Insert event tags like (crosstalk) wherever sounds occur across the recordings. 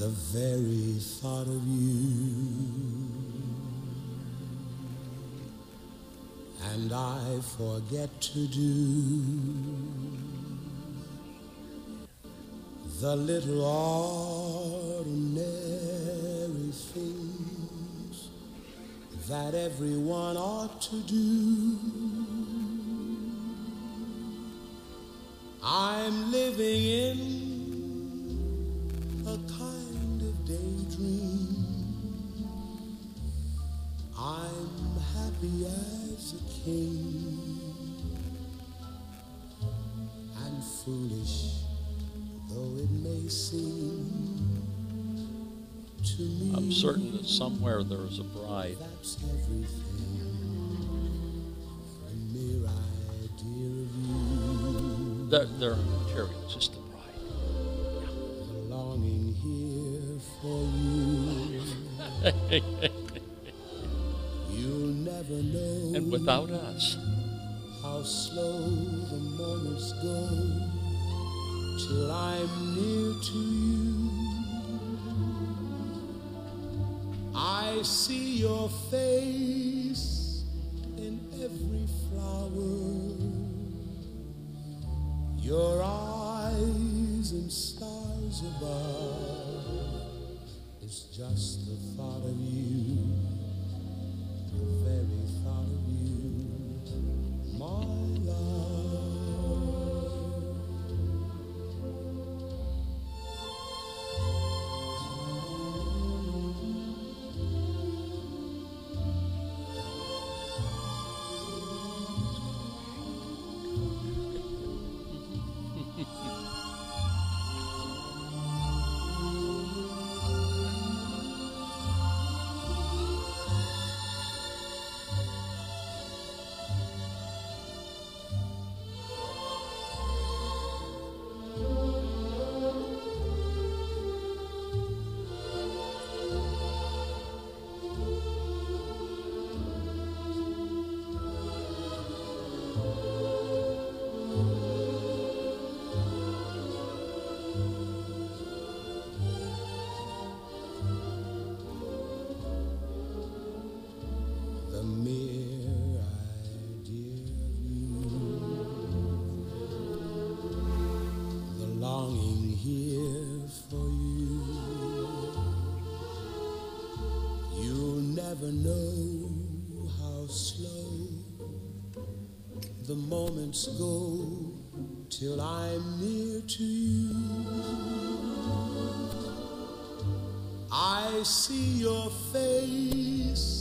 the very thought of you. And I forget to do the little ordinary things that everyone ought to do. I'm living in a kind daydream. I'm happy as a king and foolish though it may seem to me. I'm certain that somewhere there is a bride. That's everything. A mere idea of you. They're, they're material, (laughs) You'll never know And without us, how slow the moments go till I'm near to you. I see your face in every flower, your eyes and stars above. It's just moments go till I'm near to you. I see your face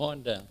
come on down.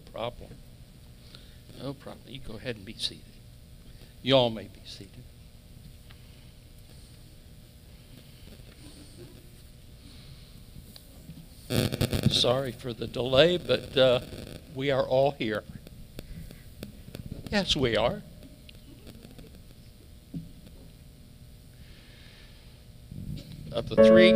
Problem. No problem. You go ahead and be seated. You all may be seated. Sorry for the delay, but uh, we are all here. Yes, we are. Of the three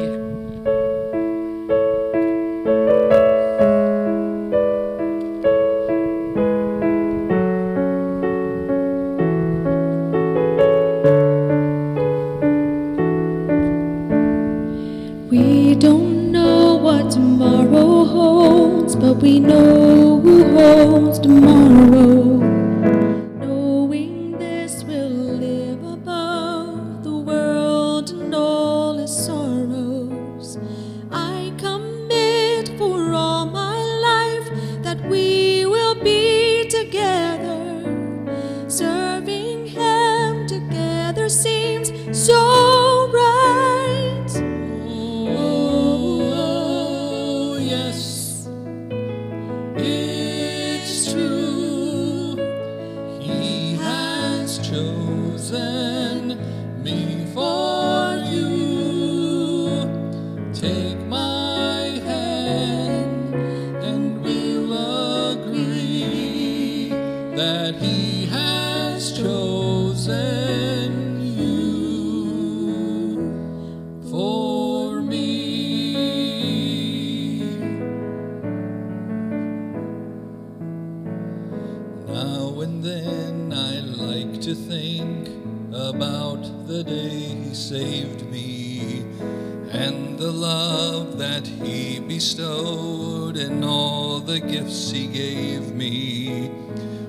bestowed and all the gifts He gave me.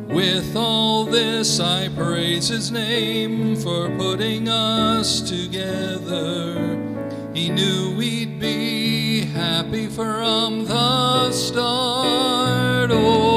With all this, I praise His name for putting us together. He knew we'd be happy from the start. Oh,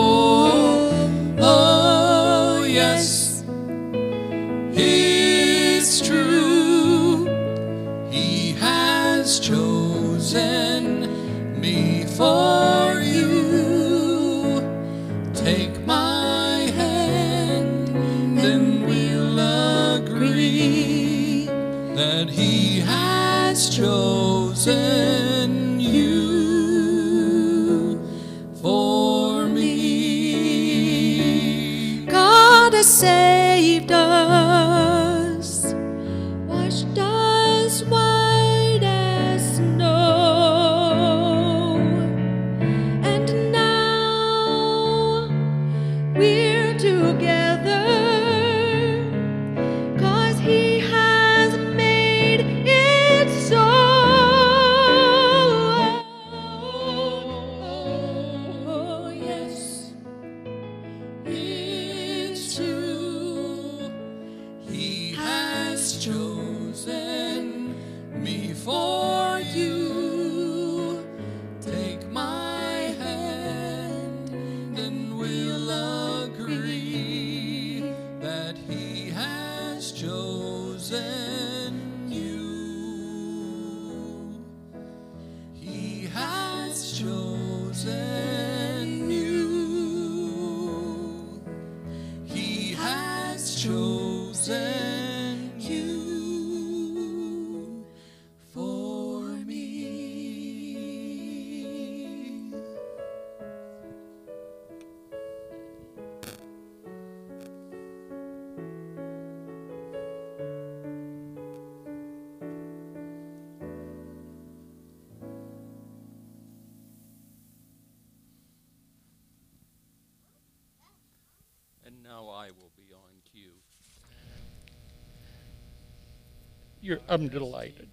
You're, I'm delighted.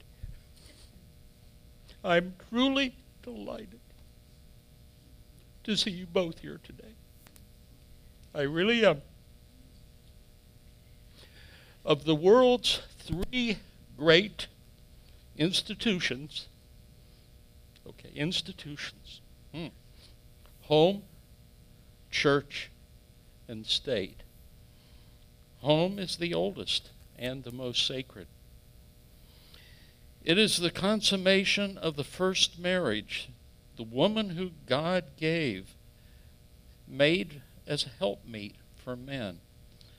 I'm truly delighted to see you both here today. I really am. Of the world's three great institutions, okay, institutions, hmm, home, church, and state. Home is the oldest and the most sacred. It is the consummation of the first marriage, the woman who God gave made as helpmeet for men,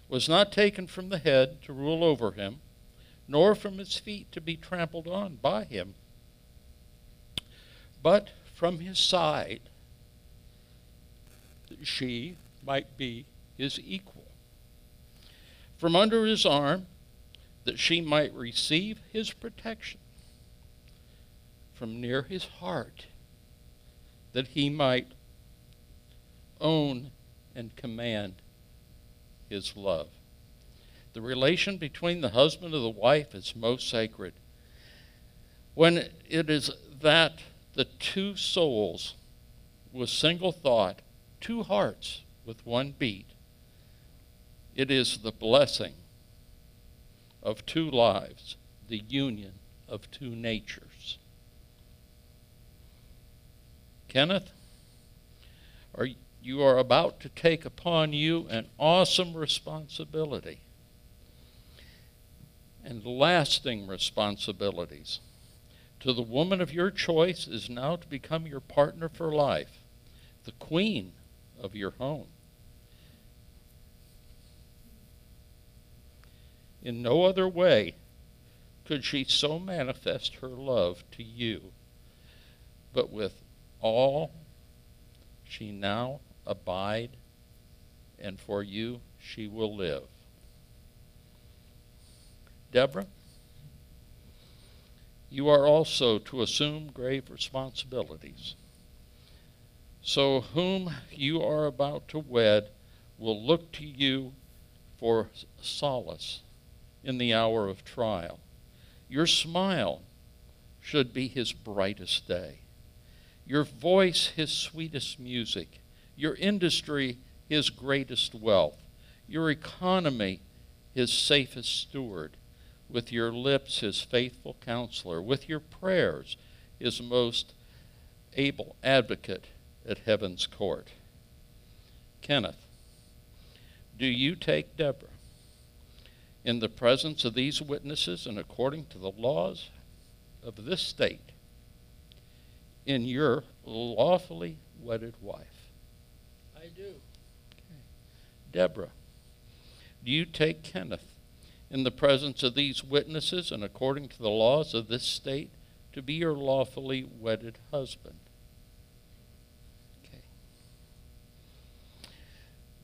was not taken from the head to rule over him, nor from his feet to be trampled on by him, but from his side that she might be his equal. From under his arm, that she might receive his protection. From near his heart, that he might own and command his love. The relation between the husband and the wife is most sacred. When it is that the two souls with single thought, two hearts with one beat, it is the blessing of two lives, the union of two natures. Kenneth, are you are about to take upon you an awesome responsibility and lasting responsibilities. To the woman of your choice is now to become your partner for life, the queen of your home. In no other way could she so manifest her love to you, but with all she now abide, and for you she will live. Deborah, you are also to assume grave responsibilities. So, whom you are about to wed will look to you for solace in the hour of trial. Your smile should be his brightest day, your voice his sweetest music, your industry his greatest wealth, your economy his safest steward, with your lips his faithful counselor, with your prayers his most able advocate at heaven's court. Kenneth, do you take Deborah in the presence of these witnesses and according to the laws of this state in your lawfully wedded wife? I do. Okay. Deborah, do you take Kenneth in the presence of these witnesses and according to the laws of this state to be your lawfully wedded husband? Okay.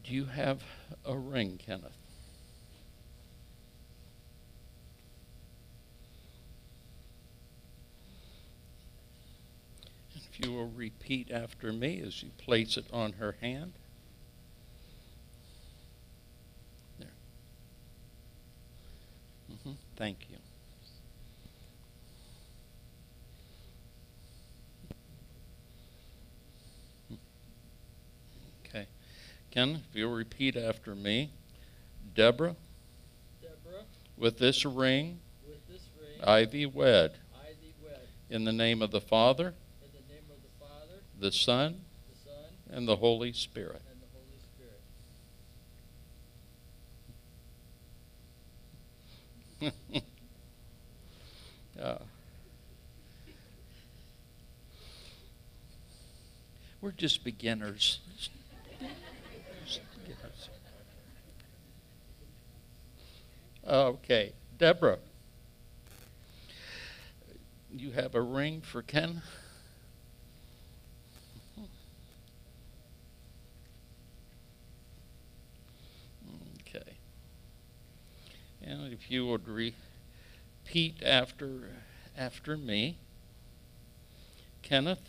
Do you have a ring, Kenneth? If you will repeat after me as you place it on her hand. There. Mm-hmm. Thank you. Okay. Ken, if you'll repeat after me. Deborah, Deborah, with this ring, with this ring, I thee wed. I thee wed. In the name of the Father, In the name of the Father, the Son, and the Holy Spirit. (laughs) Uh, we're. Just beginners. (laughs) Okay, Deborah, you have a ring for Ken? Okay. And if you would repeat after after me, Kenneth,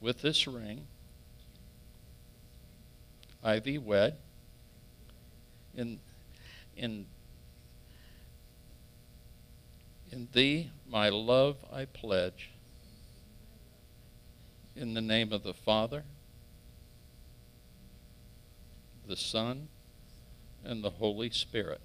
with this ring, I thee wed. In in in thee my love I pledge. In the name of the Father, the Son, and the Holy Spirit.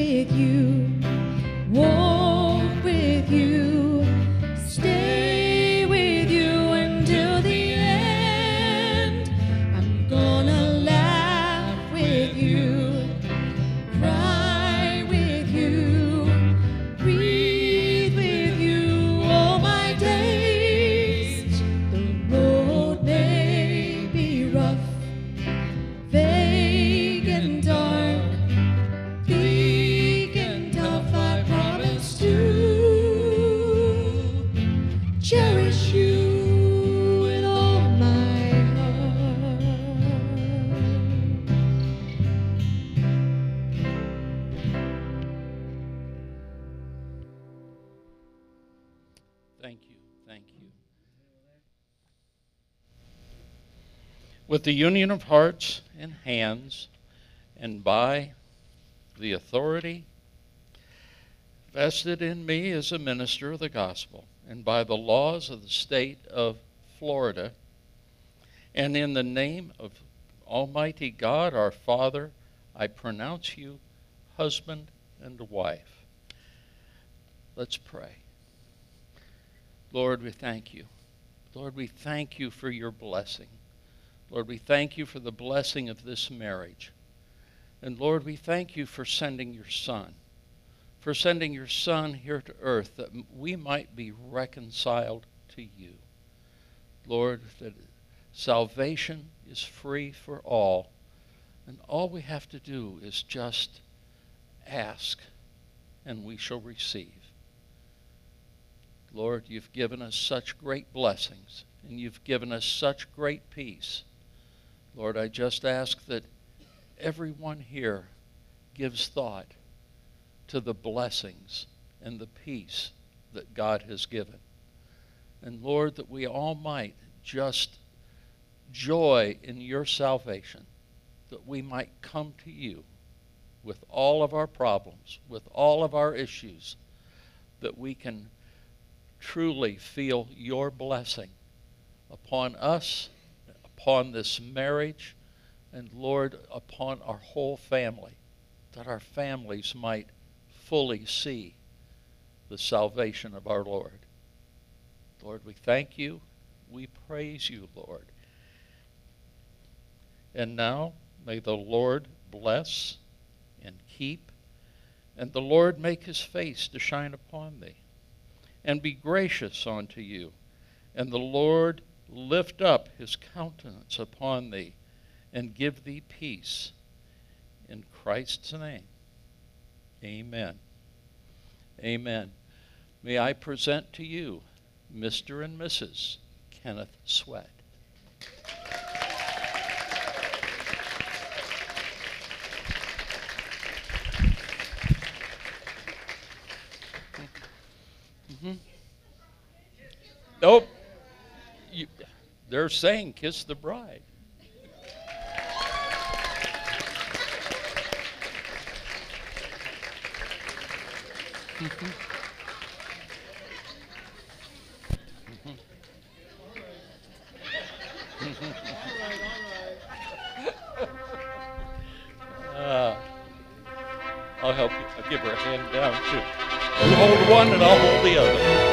With you, With the union of hearts and hands, and by the authority vested in me as a minister of the gospel, and by the laws of the state of Florida, and in the name of Almighty God our Father, I pronounce you husband and wife. Let's pray. Lord, we thank you. Lord, we thank you for your blessing. Lord, we thank you for the blessing of this marriage. And Lord, we thank you for sending your Son, for sending your Son here to earth that we might be reconciled to you. Lord, that salvation is free for all, and all we have to do is just ask, and we shall receive. Lord, you've given us such great blessings, and you've given us such great peace. Lord, I just ask that everyone here gives thought to the blessings and the peace that God has given. And Lord, that we all might just joy in your salvation, that we might come to you with all of our problems, with all of our issues, that we can truly feel your blessing upon us, upon this marriage, and Lord, upon our whole family, that our families might fully see the salvation of our Lord. Lord, we thank you. We praise you, Lord. And now, may the Lord bless and keep, and the Lord make his face to shine upon thee, and be gracious unto you. And the Lord lift up his countenance upon thee and give thee peace. In Christ's name, amen. Amen. May I present to you Mr. and Mrs. Kenneth Sweat. Mhm. Nope. They're saying kiss the bride. Uh, I'll help you. I'll give her a hand down too. You hold one and I'll hold the other.